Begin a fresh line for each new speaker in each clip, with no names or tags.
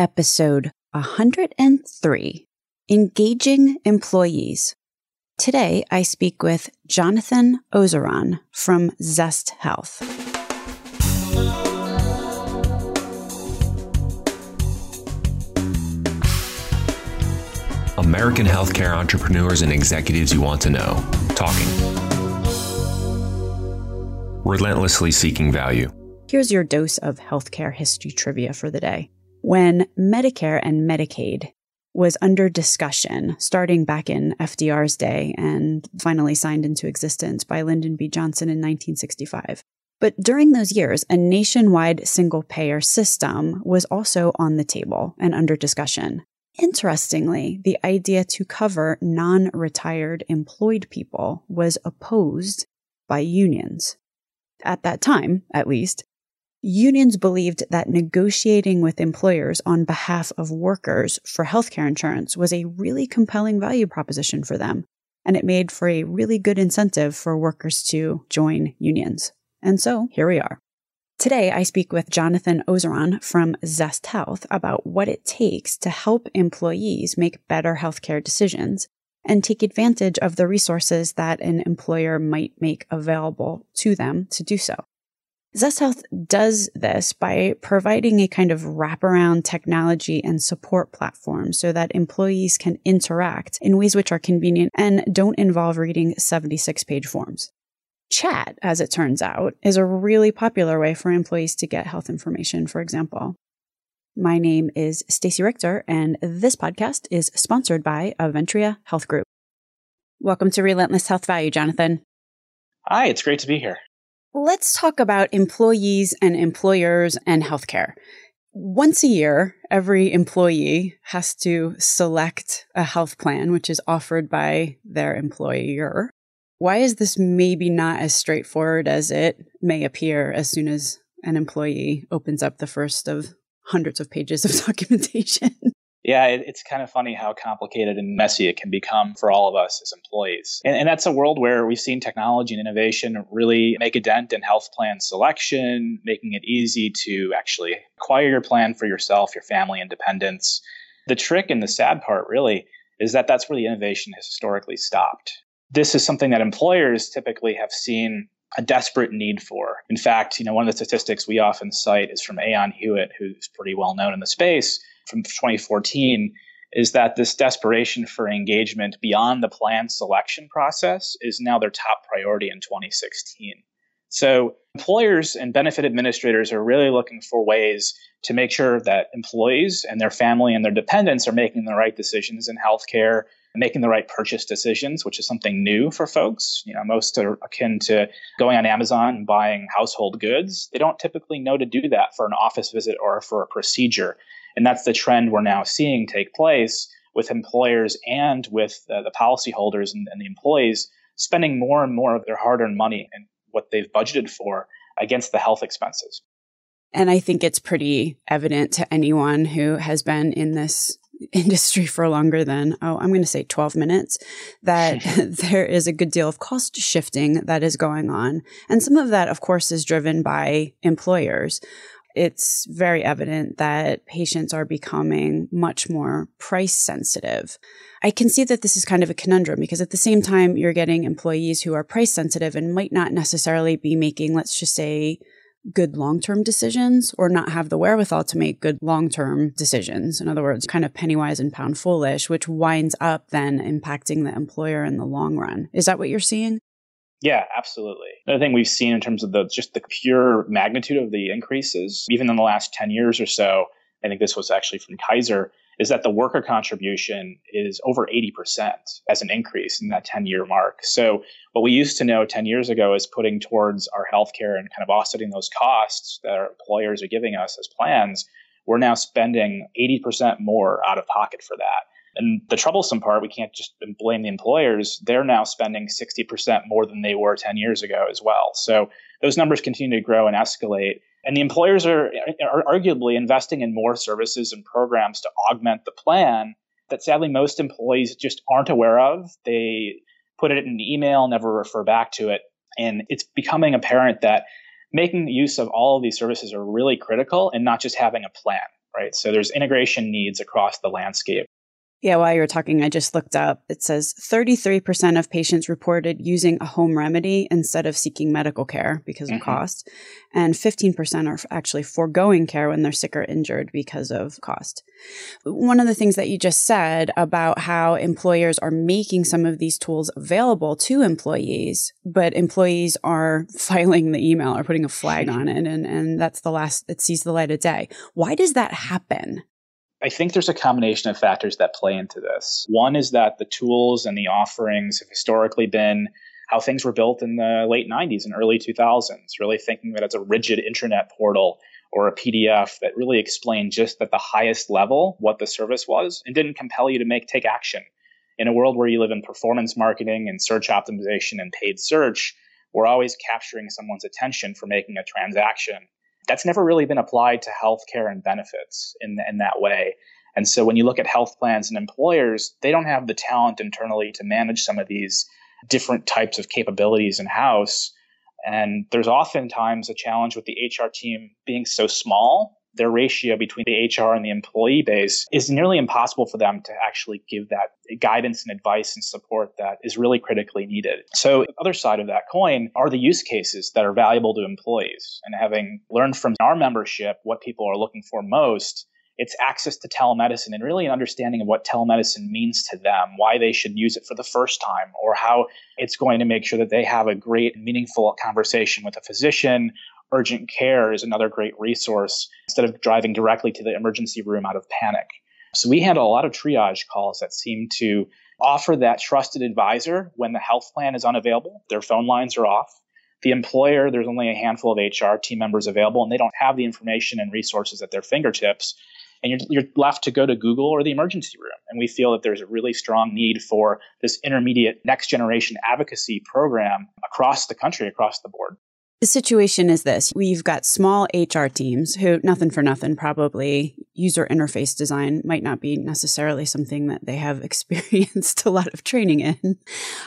episode 103 Engaging Employees. Today, I speak with Jonathan Ozeran from Zest Health.
American healthcare entrepreneurs and executives you want to know. Talking. Relentlessly seeking value.
Here's your dose of healthcare history trivia for the day. When Medicare and Medicaid was under discussion starting back in FDR's day and finally signed into existence by Lyndon B. Johnson in 1965. But during those years, a nationwide single payer system was also on the table and under discussion. Interestingly, the idea to cover non retired employed people was opposed by unions. At that time, at least, unions believed that negotiating with employers on behalf of workers for healthcare insurance was a really compelling value proposition for them, and it made for a really good incentive for workers to join unions. And so here we are. Today, I speak with Jonathan Ozeran from Zest Health about what it takes to help employees make better healthcare decisions and take advantage of the resources that an employer might make available to them to do so. Zest Health does this by providing a kind of wraparound technology and support platform so that employees can interact in ways which are convenient and don't involve reading 76 page forms. Chat, as it turns out, is a really popular way for employees to get health information, for example. My name is Stacey Richter, and this podcast is sponsored by Aventria Health Group. Welcome to Relentless Health Value, Jonathan.
Hi, it's great to be here.
Let's talk about employees and employers and healthcare. Once a year, every employee has to select a health plan which is offered by their employer. Why is this maybe not as straightforward as it may appear as soon as an employee opens up the first of hundreds of pages of documentation?
Yeah, it, it's kind of funny how complicated and messy it can become for all of us as employees. And, and, that's a world where we've seen technology and innovation really make a dent in health plan selection, making it easy to actually acquire your plan for yourself, your family, and dependents. The trick and the sad part, really, is that that's where the innovation has historically stopped. This is something that employers typically have seen a desperate need for. In fact, you know, one of the statistics we often cite is from Aon Hewitt, who's pretty well known in the space from 2014 is that this desperation for engagement beyond the plan selection process is now their top priority in 2016. So, employers and benefit administrators are really looking for ways to make sure that employees and their family and their dependents are making the right decisions in healthcare, making the right purchase decisions, which is something new for folks. You know, most are akin to going on Amazon and buying household goods. They don't typically know to do that for an office visit or for a procedure. And that's the trend we're now seeing take place with employers and with uh, the policyholders and, and the employees spending more and more of their hard earned money and what they've budgeted for against the health expenses.
And I think it's pretty evident to anyone who has been in this industry for longer than, oh, I'm going to say 12 minutes, that hmm. there is a good deal of cost shifting that is going on. And some of that, of course, is driven by employers it's very evident that patients are becoming much more price sensitive. I can see that this is kind of a conundrum because at the same time, you're getting employees who are price sensitive and might not necessarily be making, let's just say, good long term decisions or not have the wherewithal to make good long term decisions. In other words, kind of penny wise and pound foolish, which winds up then impacting the employer in the long run. Is that what you're seeing?
Yeah, absolutely. Another thing we've seen in terms of the just the pure magnitude of the increases, even in the last 10 years or so, I think this was actually from Kaiser, is that the worker contribution is over 80% as an increase in that 10 year mark. So, what we used to know 10 years ago is putting towards our healthcare and kind of offsetting those costs that our employers are giving us as plans, we're now spending 80% more out of pocket for that. And the troublesome part, we can't just blame the employers. They're now spending 60% more than they were 10 years ago as well. So those numbers continue to grow and escalate. And the employers are, are arguably investing in more services and programs to augment the plan that sadly most employees just aren't aware of. They put it in an email, never refer back to it. And it's becoming apparent that making use of all of these services are really critical and not just having a plan. right? So there's integration needs across the landscape.
Yeah, while you were talking, I just looked up. It says 33% of patients reported using a home remedy instead of seeking medical care because of mm-hmm. cost. And 15% are actually foregoing care when they're sick or injured because of cost. One of the things that you just said about how employers are making some of these tools available to employees, but employees are filing the email or putting a flag on it. And, and that's the last, it sees the light of day. Why does that happen?
I think there's a combination of factors that play into this. One is that the tools and the offerings have historically been how things were built in the late 90s and early 2000s, really thinking that it's a rigid intranet portal or a PDF that really explained just at the highest level what the service was and didn't compel you to make take action. In a world where you live in performance marketing and search optimization and paid search, we're always capturing someone's attention for making a transaction that's never really been applied to healthcare and benefits in, in that way. And so when you look at health plans and employers, they don't have the talent internally to manage some of these different types of capabilities in house. And there's oftentimes a challenge with the HR team being so small their ratio between the HR and the employee base is nearly impossible for them to actually give that guidance and advice and support that is really critically needed. So, the other side of that coin are the use cases that are valuable to employees. And having learned from our membership what people are looking for most, it's access to telemedicine and really an understanding of what telemedicine means to them, why they should use it for the first time, or how it's going to make sure that they have a great, meaningful conversation with a physician urgent care is another great resource instead of driving directly to the emergency room out of panic. So we handle a lot of triage calls that seem to offer that trusted advisor when the health plan is unavailable, their phone lines are off. The employer, there's only a handful of HR team members available, and they don't have the information and resources at their fingertips. And you're, you're left to go to Google or the emergency room. And we feel that there's a really strong need for this intermediate next generation advocacy program across the country, across the board.
The situation is this. We've got small HR teams who, nothing for nothing, probably user interface design might not be necessarily something that they have experienced a lot of training in.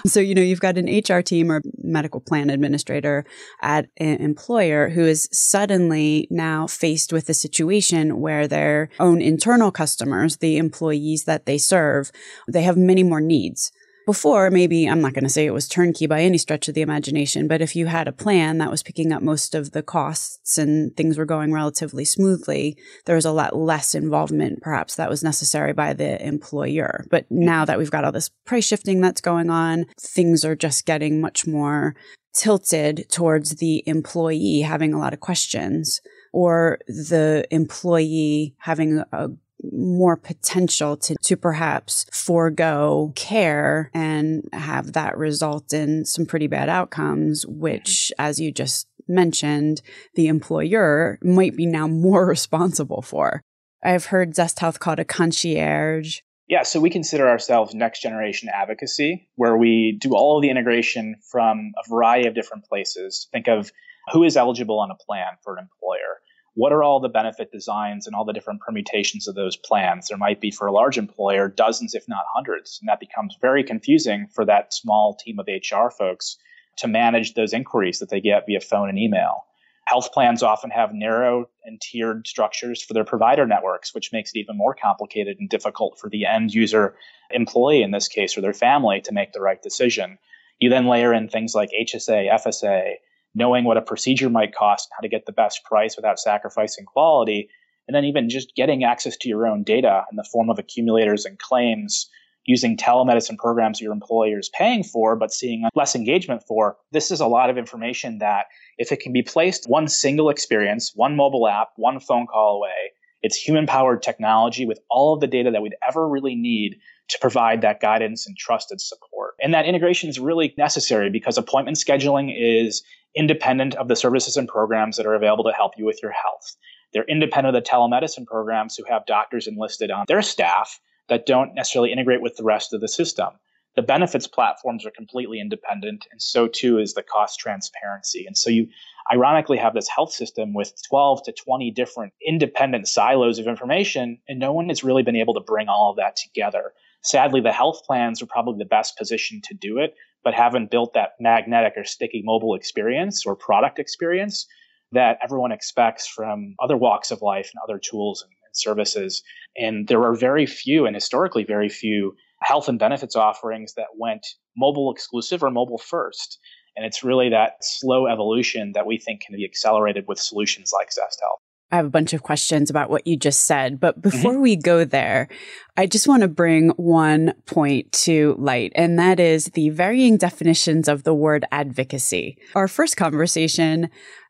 So, you know, you've got an HR team or medical plan administrator at an employer who is suddenly now faced with a situation where their own internal customers, the employees that they serve, they have many more needs. Before, maybe I'm not going to say it was turnkey by any stretch of the imagination, but if you had a plan that was picking up most of the costs and things were going relatively smoothly, there was a lot less involvement perhaps that was necessary by the employer. But now that we've got all this price shifting that's going on, things are just getting much more tilted towards the employee having a lot of questions or the employee having a more potential to, to perhaps forego care and have that result in some pretty bad outcomes, which, as you just mentioned, the employer might be now more responsible for. I've heard Zest Health called a concierge.
Yeah, so we consider ourselves next generation advocacy, where we do all the integration from a variety of different places. Think of who is eligible on a plan for an employer what are all the benefit designs and all the different permutations of those plans? There might be for a large employer dozens, if not hundreds. And that becomes very confusing for that small team of HR folks to manage those inquiries that they get via phone and email. Health plans often have narrow and tiered structures for their provider networks, which makes it even more complicated and difficult for the end user employee in this case or their family to make the right decision. You then layer in things like HSA, FSA, knowing what a procedure might cost, how to get the best price without sacrificing quality, and then even just getting access to your own data in the form of accumulators and claims using telemedicine programs your employer is paying for but seeing less engagement for this is a lot of information that if it can be placed one single experience one mobile app one phone call away it's human powered technology with all of the data that we'd ever really need to provide that guidance and trusted support. And that integration is really necessary because appointment scheduling is independent of the services and programs that are available to help you with your health. They're independent of the telemedicine programs who have doctors enlisted on their staff that don't necessarily integrate with the rest of the system. The benefits platforms are completely independent, and so too is the cost transparency. And so you ironically have this health system with 12 to 20 different independent silos of information, and no one has really been able to bring all of that together. Sadly, the health plans are probably the best position to do it, but haven't built that magnetic or sticky mobile experience or product experience that everyone expects from other walks of life and other tools and services. And there are very few, and historically very few, health and benefits offerings that went mobile exclusive or mobile first. And it's really that slow evolution that we think can be accelerated with solutions like Zest Health.
I have a bunch of questions about what you just said, but before mm-hmm. we go there, I just want to bring one point to light, and that is the varying definitions of the word advocacy. Our first conversation,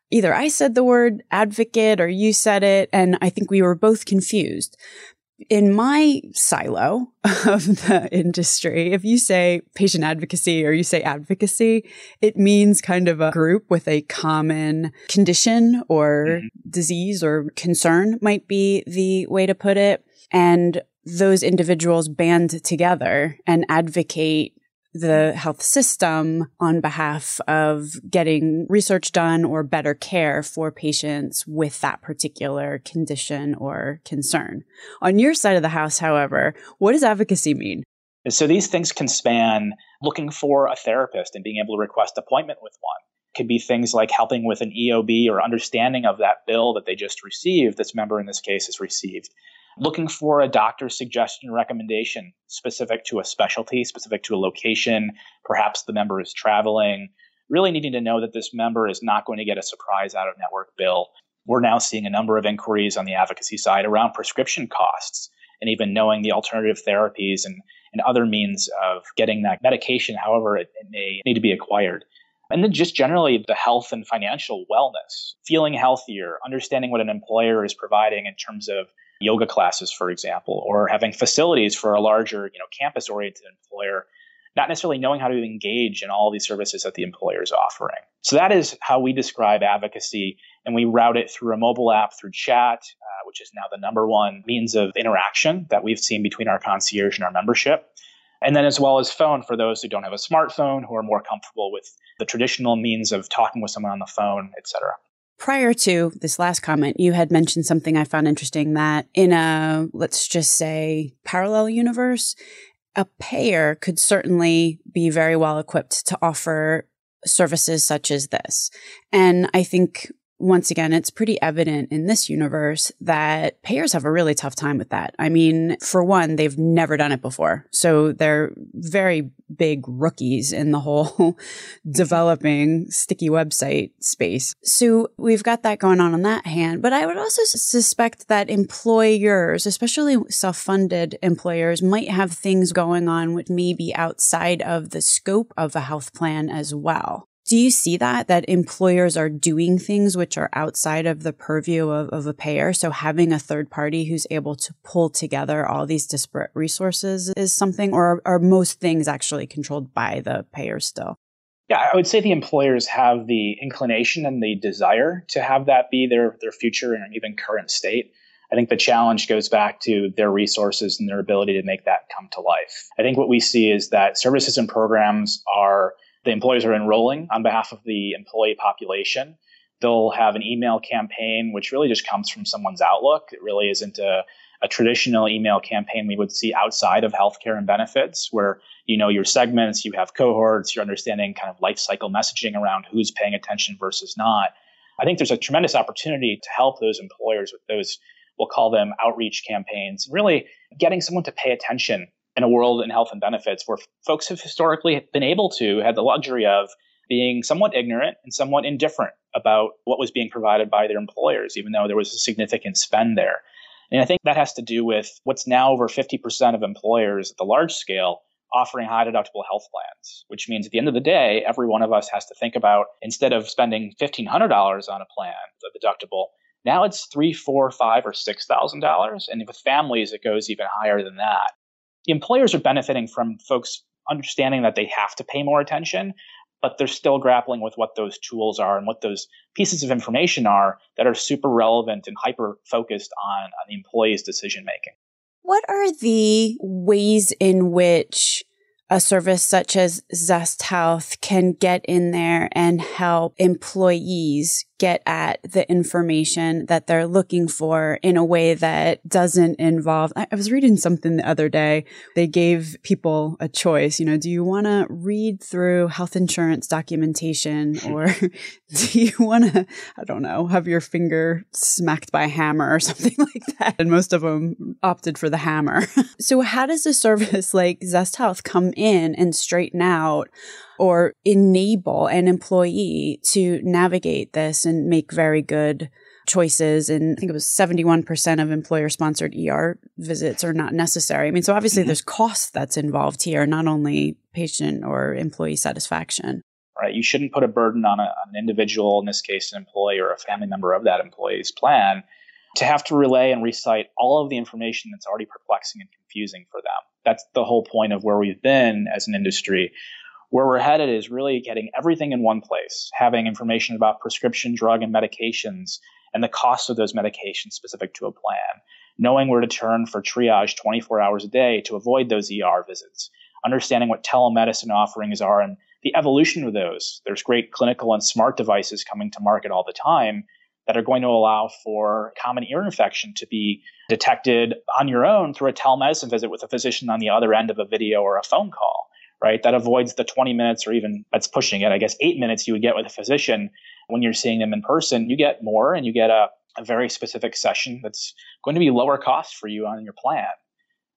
either I said the word advocate or you said it, and I think we were both confused in my silo of the industry, if you say patient advocacy or you say advocacy, it means kind of a group with a common condition or mm-hmm. disease or concern might be the way to put it. And those individuals band together and advocate the health system on behalf of getting research done or better care for patients with that particular condition or concern. On your side of the house, however, what does advocacy mean?
So these things can span looking for a therapist and being able to request appointment with one. It could be things like helping with an EOB or understanding of that bill that they just received, this member in this case has received looking for a doctor's suggestion or recommendation specific to a specialty, specific to a location. Perhaps the member is traveling. Really needing to know that this member is not going to get a surprise out of network bill. We're now seeing a number of inquiries on the advocacy side around prescription costs and even knowing the alternative therapies and, and other means of getting that medication, however it, it may need to be acquired. And then just generally the health and financial wellness, feeling healthier, understanding what an employer is providing in terms of yoga classes, for example, or having facilities for a larger, you know, campus-oriented employer, not necessarily knowing how to engage in all these services that the employer is offering. So that is how we describe advocacy, and we route it through a mobile app, through chat, uh, which is now the number one means of interaction that we've seen between our concierge and our membership. And then as well as phone for those who don't have a smartphone, who are more comfortable with the traditional means of talking with someone on the phone, et cetera
prior to this last comment, you had mentioned something I found interesting that in a, let's just say, parallel universe, a payer could certainly be very well equipped to offer services such as this. And I think once again, it's pretty evident in this universe that payers have a really tough time with that. I mean, for one, they've never done it before. So they're very big rookies in the whole mm-hmm. developing sticky website space. So we've got that going on on that hand. But I would also suspect that employers, especially self funded employers, might have things going on which may be outside of the scope of a health plan as well. Do you see that, that employers are doing things which are outside of the purview of, of, a payer? So having a third party who's able to pull together all these disparate resources is something, or are, are most things actually controlled by the payer still?
Yeah, I would say the employers have the inclination and the desire to have that be their, their future and even current state. I think the challenge goes back to their resources and their ability to make that come to life. I think what we see is that services and programs are the employers are enrolling on behalf of the employee population. They'll have an email campaign, which really just comes from someone's outlook. It really isn't a, a traditional email campaign we would see outside of healthcare and benefits, where you know your segments, you have cohorts, you're understanding kind of life cycle messaging around who's paying attention versus not. I think there's a tremendous opportunity to help those employers with those, we'll call them outreach campaigns, really getting someone to pay attention in a world in health and benefits where folks have historically been able to have the luxury of being somewhat ignorant and somewhat indifferent about what was being provided by their employers, even though there was a significant spend there. And I think that has to do with what's now over 50% of employers at the large scale offering high deductible health plans, which means at the end of the day, every one of us has to think about instead of spending $1,500 on a plan, the deductible, now it's three, four, five, or six thousand dollars, and with families, it goes even higher than that employers are benefiting from folks understanding that they have to pay more attention, but they're still grappling with what those tools are and what those pieces of information are that are super relevant and hyper focused on, on the employee's decision making.
What are the ways in which a service such as Zest Health can get in there and help employees get at the information that they're looking for in a way that doesn't involve. I, was reading something the other day. They gave people a choice. You know, do you want to read through health insurance documentation or do you want to, I don't know, have your finger smacked by a hammer or something like that? And most of them opted for the hammer. so, how does a service like Zest Health come in and straighten out? Or enable an employee to navigate this and make very good choices. And I think it was 71% of employer sponsored ER visits are not necessary. I mean, so obviously mm-hmm. there's cost that's involved here, not only patient or employee satisfaction.
Right. You shouldn't put a burden on, a, on an individual, in this case, an employee or a family member of that employee's plan, to have to relay and recite all of the information that's already perplexing and confusing for them. That's the whole point of where we've been as an industry where we're headed is really getting everything in one place, having information about prescription drug and medications and the cost of those medications specific to a plan, knowing where to turn for triage 24 hours a day to avoid those ER visits, understanding what telemedicine offerings are and the evolution of those. There's great clinical and smart devices coming to market all the time that are going to allow for common ear infection to be detected on your own through a telemedicine visit with a physician on the other end of a video or a phone call right? That avoids the 20 minutes or even that's pushing it, I guess, eight minutes you would get with a physician when you're seeing them in person. You get more and you get a, a very specific session that's going to be lower cost for you on your plan.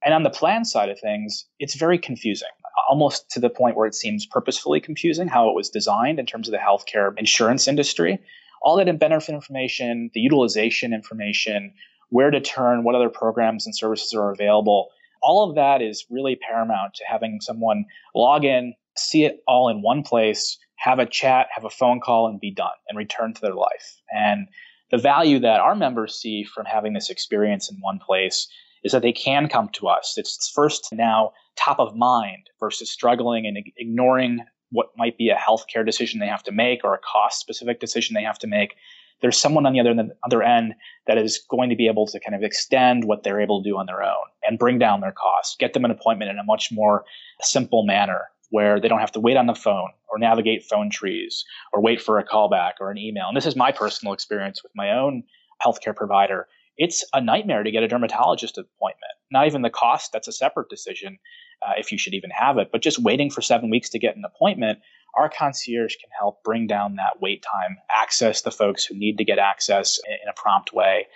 And on the plan side of things, it's very confusing, almost to the point where it seems purposefully confusing how it was designed in terms of the healthcare insurance industry. All that benefit information, the utilization information, where to turn, what other programs and services are available all of that is really paramount to having someone log in, see it all in one place, have a chat, have a phone call, and be done and return to their life. And the value that our members see from having this experience in one place is that they can come to us. It's first now top of mind versus struggling and ignoring what might be a healthcare decision they have to make or a cost specific decision they have to make there's someone on the other, the other end that is going to be able to kind of extend what they're able to do on their own and bring down their costs, get them an appointment in a much more simple manner where they don't have to wait on the phone or navigate phone trees or wait for a callback or an email. And this is my personal experience with my own healthcare provider. It's a nightmare to get a dermatologist appointment. Not even the cost, that's a separate decision uh, if you should even have it, but just waiting for seven weeks to get an appointment our concierge can help bring down that wait time, access the folks who need to get access in a prompt way,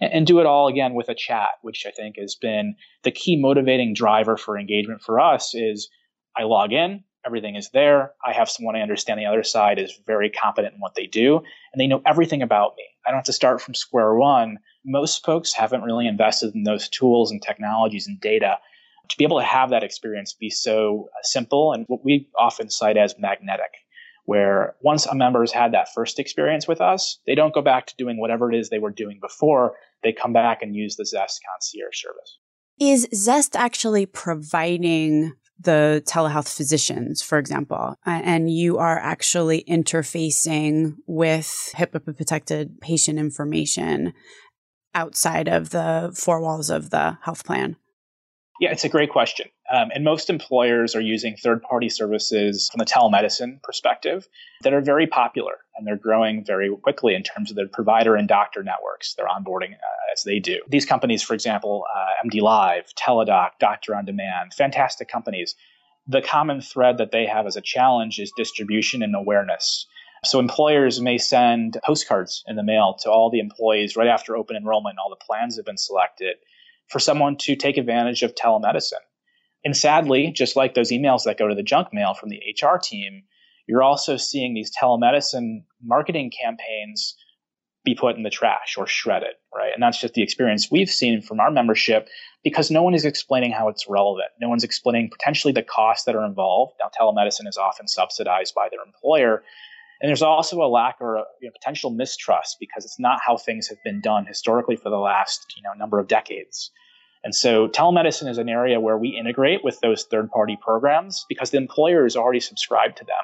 and do it all again with a chat, which I think has been the key motivating driver for engagement for us is I log in, everything is there. I have someone I understand the other side is very competent in what they do, and they know everything about me. I don't have to start from square one. Most folks haven't really invested in those tools and technologies and data to be able to have that experience be so uh, simple and what we often cite as magnetic, where once a member has had that first experience with us, they don't go back to doing whatever it is they were doing before. They come back and use the Zest concierge service.
Is Zest actually providing the telehealth physicians, for example, and you are actually interfacing with HIPAA protected patient information outside of the four walls of the health plan?
Yeah, it's a great question. Um, and most employers are using third party services from the telemedicine perspective that are very popular and they're growing very quickly in terms of the provider and doctor networks they're onboarding uh, as they do. These companies, for example, uh, MD Live, Teladoc, Doctor on Demand, fantastic companies. The common thread that they have as a challenge is distribution and awareness. So employers may send postcards in the mail to all the employees right after open enrollment, all the plans have been selected for someone to take advantage of telemedicine. And sadly, just like those emails that go to the junk mail from the HR team, you're also seeing these telemedicine marketing campaigns be put in the trash or shredded, right? And that's just the experience we've seen from our membership because no one is explaining how it's relevant. No one's explaining potentially the costs that are involved. Now, telemedicine is often subsidized by their employer. And there's also a lack or a you know, potential mistrust because it's not how things have been done historically for the last you know number of decades. And so telemedicine is an area where we integrate with those third party programs because the employer is already subscribed to them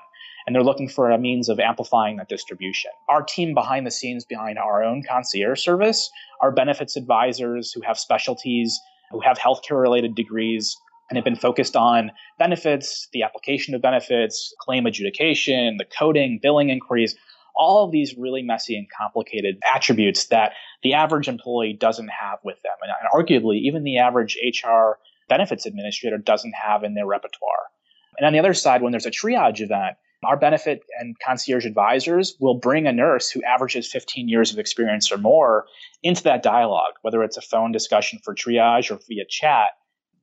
and they're looking for a means of amplifying that distribution. Our team behind the scenes behind our own concierge service are benefits advisors who have specialties, who have healthcare related degrees, and have been focused on benefits, the application of benefits, claim adjudication, the coding, billing inquiries, all of these really messy and complicated attributes that the average employee doesn't have with them. And, and arguably, even the average HR benefits administrator doesn't have in their repertoire. And on the other side, when there's a triage event, our benefit and concierge advisors will bring a nurse who averages 15 years of experience or more into that dialogue, whether it's a phone discussion for triage or via chat.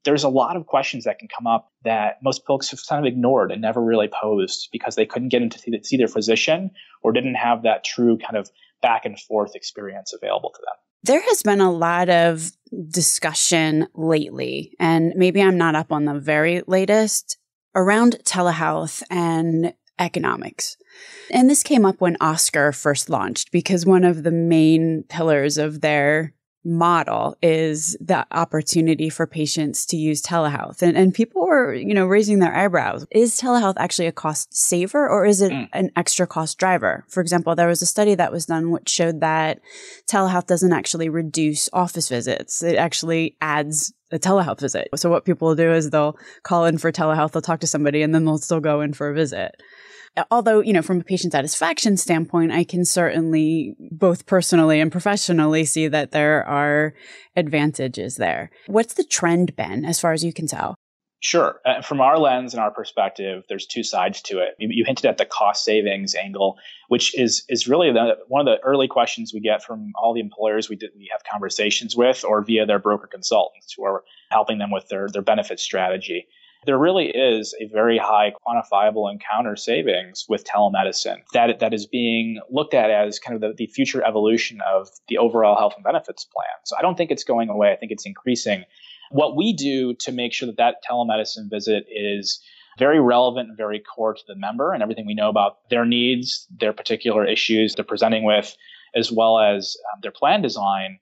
There's a lot of questions that can come up that most folks have kind of ignored and never really posed because they couldn't get into see their physician or didn't have that true kind of back and forth experience available to them.
There has been a lot of discussion lately, and maybe I'm not up on the very latest around telehealth and economics. And this came up when Oscar first launched because one of the main pillars of their model is the opportunity for patients to use telehealth. And, and people were, you know, raising their eyebrows. Is telehealth actually a cost saver or is it mm. an extra cost driver? For example, there was a study that was done which showed that telehealth doesn't actually reduce office visits. It actually adds a telehealth visit. So what people will do is they'll call in for telehealth, they'll talk to somebody and then they'll still go in for a visit although, you know, from a patient satisfaction standpoint, I can certainly both personally and professionally see that there are advantages there. What's the trend been as far as you can tell?
Sure. Uh, from our lens and our perspective, there's two sides to it. You, you hinted at the cost savings angle, which is is really the, one of the early questions we get from all the employers we did, we have conversations with, or via their broker consultants who are helping them with their their benefit strategy there really is a very high quantifiable encounter savings with telemedicine that, that is being looked at as kind of the, the future evolution of the overall health and benefits plan. So I don't think it's going away. I think it's increasing. What we do to make sure that that telemedicine visit is very relevant and very core to the member and everything we know about their needs, their particular issues they're presenting with, as well as um, their plan design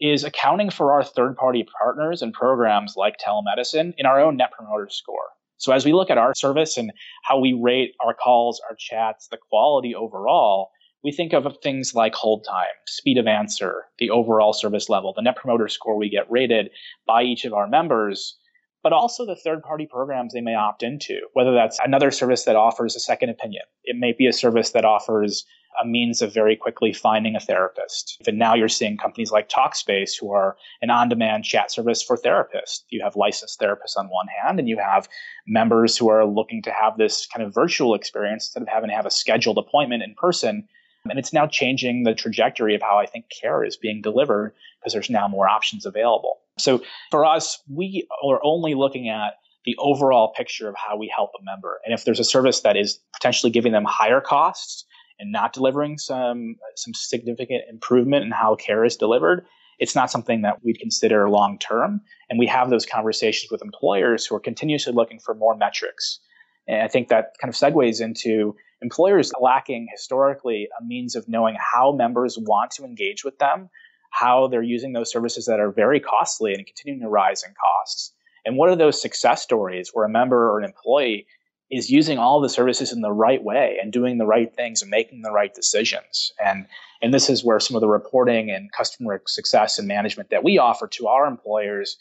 is accounting for our third party partners and programs like telemedicine in our own net promoter score. So as we look at our service and how we rate our calls, our chats, the quality overall, we think of things like hold time, speed of answer, the overall service level, the net promoter score we get rated by each of our members, but also the third party programs they may opt into, whether that's another service that offers a second opinion. It may be a service that offers a means of very quickly finding a therapist. And now you're seeing companies like Talkspace who are an on-demand chat service for therapists. You have licensed therapists on one hand, and you have members who are looking to have this kind of virtual experience instead of having to have a scheduled appointment in person. And it's now changing the trajectory of how I think care is being delivered because there's now more options available. So for us, we are only looking at the overall picture of how we help a member. And if there's a service that is potentially giving them higher costs, and not delivering some some significant improvement in how care is delivered, it's not something that we'd consider long term. And we have those conversations with employers who are continuously looking for more metrics. And I think that kind of segues into employers lacking historically a means of knowing how members want to engage with them, how they're using those services that are very costly and continuing to rise in costs. And what are those success stories where a member or an employee is using all the services in the right way and doing the right things and making the right decisions. And and this is where some of the reporting and customer success and management that we offer to our employers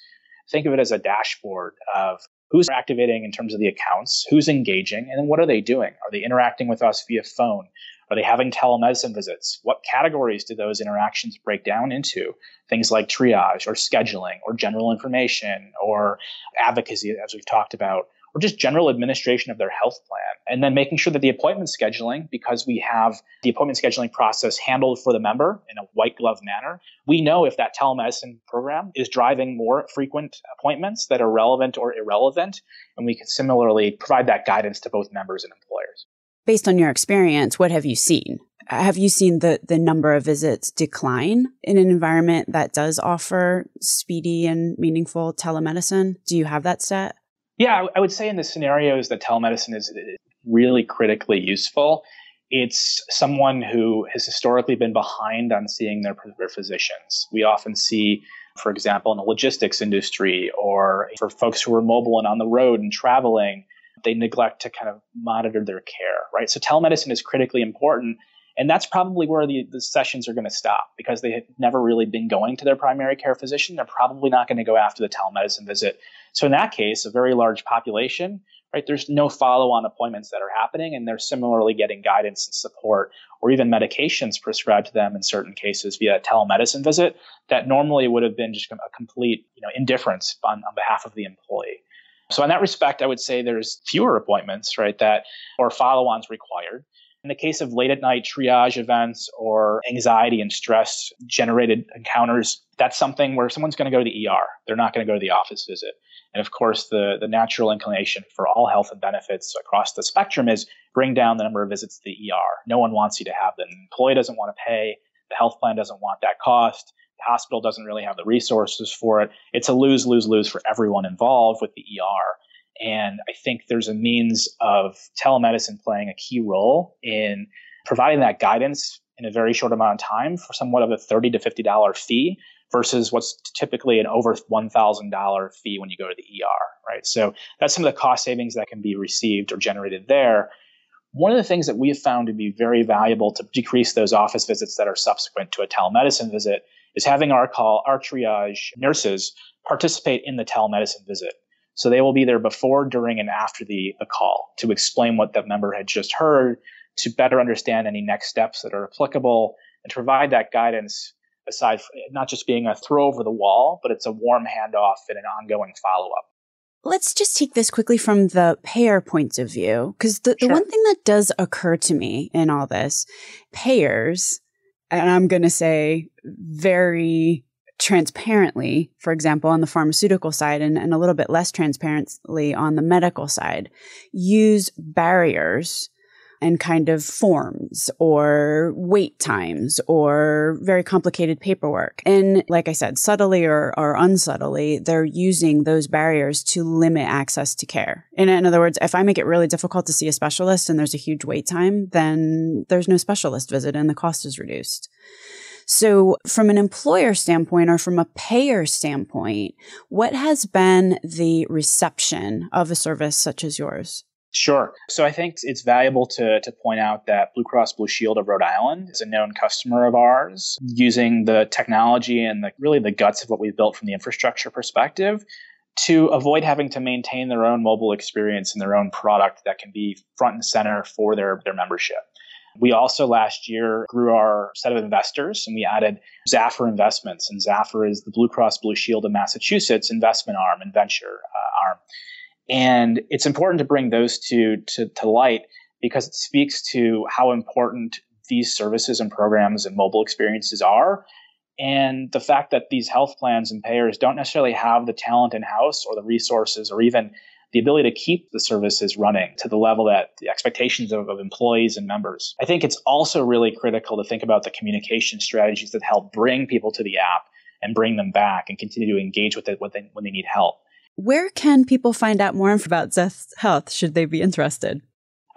think of it as a dashboard of who's activating in terms of the accounts, who's engaging, and what are they doing? Are they interacting with us via phone? Are they having telemedicine visits? What categories do those interactions break down into? Things like triage or scheduling or general information or advocacy, as we've talked about, or just general administration of their health plan. And then making sure that the appointment scheduling, because we have the appointment scheduling process handled for the member in a white glove manner, we know if that telemedicine program is driving more frequent appointments that are relevant or irrelevant. And we can similarly provide that guidance to both members and employers.
Based on your experience, what have you seen? Have you seen the, the number of visits decline in an environment that does offer speedy and meaningful telemedicine? Do you have that stat?
Yeah, I would say in the scenarios that telemedicine is really critically useful, it's someone who has historically been behind on seeing their, their physicians. We often see, for example, in the logistics industry or for folks who are mobile and on the road and traveling, they neglect to kind of monitor their care, right? So telemedicine is critically important. And that's probably where the, the sessions are going to stop because they have never really been going to their primary care physician. They're probably not going to go after the telemedicine visit. So in that case, a very large population right? There's no follow on appointments that are happening, and they're similarly getting guidance and support or even medications prescribed to them in certain cases via a telemedicine visit that normally would have been just a complete you know, indifference on, on behalf of the employee. So in that respect, I would say there's fewer appointments, right, that or follow-ons required. In the case of late at night triage events or anxiety and stress generated encounters, that's something where someone's going to go to the ER. They're not going to go to the office visit. And of course, the, the natural inclination for all health and benefits across the spectrum is bring down the number of visits to the ER. No one wants you to have them. The employee doesn't want to pay. The health plan doesn't want that cost. The hospital doesn't really have the resources for it. It's a lose, lose, lose for everyone involved with the ER. And I think there's a means of telemedicine playing a key role in providing that guidance in a very short amount of time for somewhat of a 30 to $50 fee versus what's typically an over $1,000 fee when you go to the ER, right? So that's some of the cost savings that can be received or generated there. One of the things that we have found to be very valuable to decrease those office visits that are subsequent to a telemedicine visit is having our call, our triage nurses participate in the telemedicine visit. So they will be there before, during, and after the, the call to explain what the member had just heard, to better understand any next steps that are applicable, and to provide that guidance aside from not just being a throw over the wall, but it's a warm handoff and an ongoing follow up.
Let's just take this quickly from the payer point of view, because the, the one thing that does occur to me in all this, payers, and I'm going to say very transparently, for example, on the pharmaceutical side and, and a little bit less transparently on the medical side, use barriers and kind of forms or wait times or very complicated paperwork. And like I said, subtly or, or unsubtly, they're using those barriers to limit access to care. In, in other words, if I make it really difficult to see a specialist and there's a huge wait time, then there's no specialist visit and the cost is reduced. So from an employer standpoint or from a payer standpoint, what has been the reception of a service such as yours?
Sure. So I think it's valuable to, to point out that Blue Cross Blue Shield of Rhode Island is a known customer of ours using the technology and the, really the guts of what we've built from the infrastructure perspective to avoid having to maintain their own mobile experience and their own product that can be front and center for their, their membership. We also last year grew our set of investors and we added Zaffre Investments. And Zaffre is the Blue Cross Blue Shield of Massachusetts investment arm and venture uh, arm. And it's important to bring those two to, to light because it speaks to how important these services and programs and mobile experiences are. And the fact that these health plans and payers don't necessarily have the talent in house or the resources or even the ability to keep the services running to the level that the expectations of, of, employees and members. I think it's also really critical to think about the communication strategies that help bring people to the app and bring them back and continue to engage with it when they, when they need help.
Where can people find out more about Zest Health should they be interested?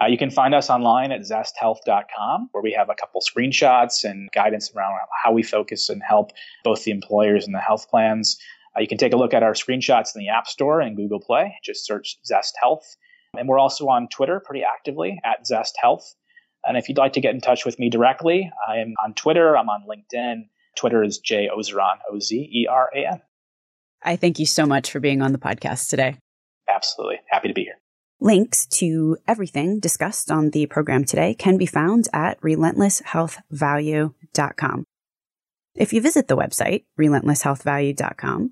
Uh, you can find us online at zesthealth.com, where we have a couple screenshots and guidance around how we focus and help both the employers and the health plans. Uh, you can take a look at our screenshots in the App Store and Google Play. Just search Zest Health. And we're also on Twitter pretty actively at Zest Health. And if you'd like to get in touch with me directly, I am on Twitter. I'm on LinkedIn. Twitter is J Ozeran, O Z E R A N.
I thank you so much for being on the podcast today.
Absolutely. Happy to be here.
Links to everything discussed on the program today can be found at relentlesshealthvalue.com. If you visit the website, relentlesshealthvalue.com,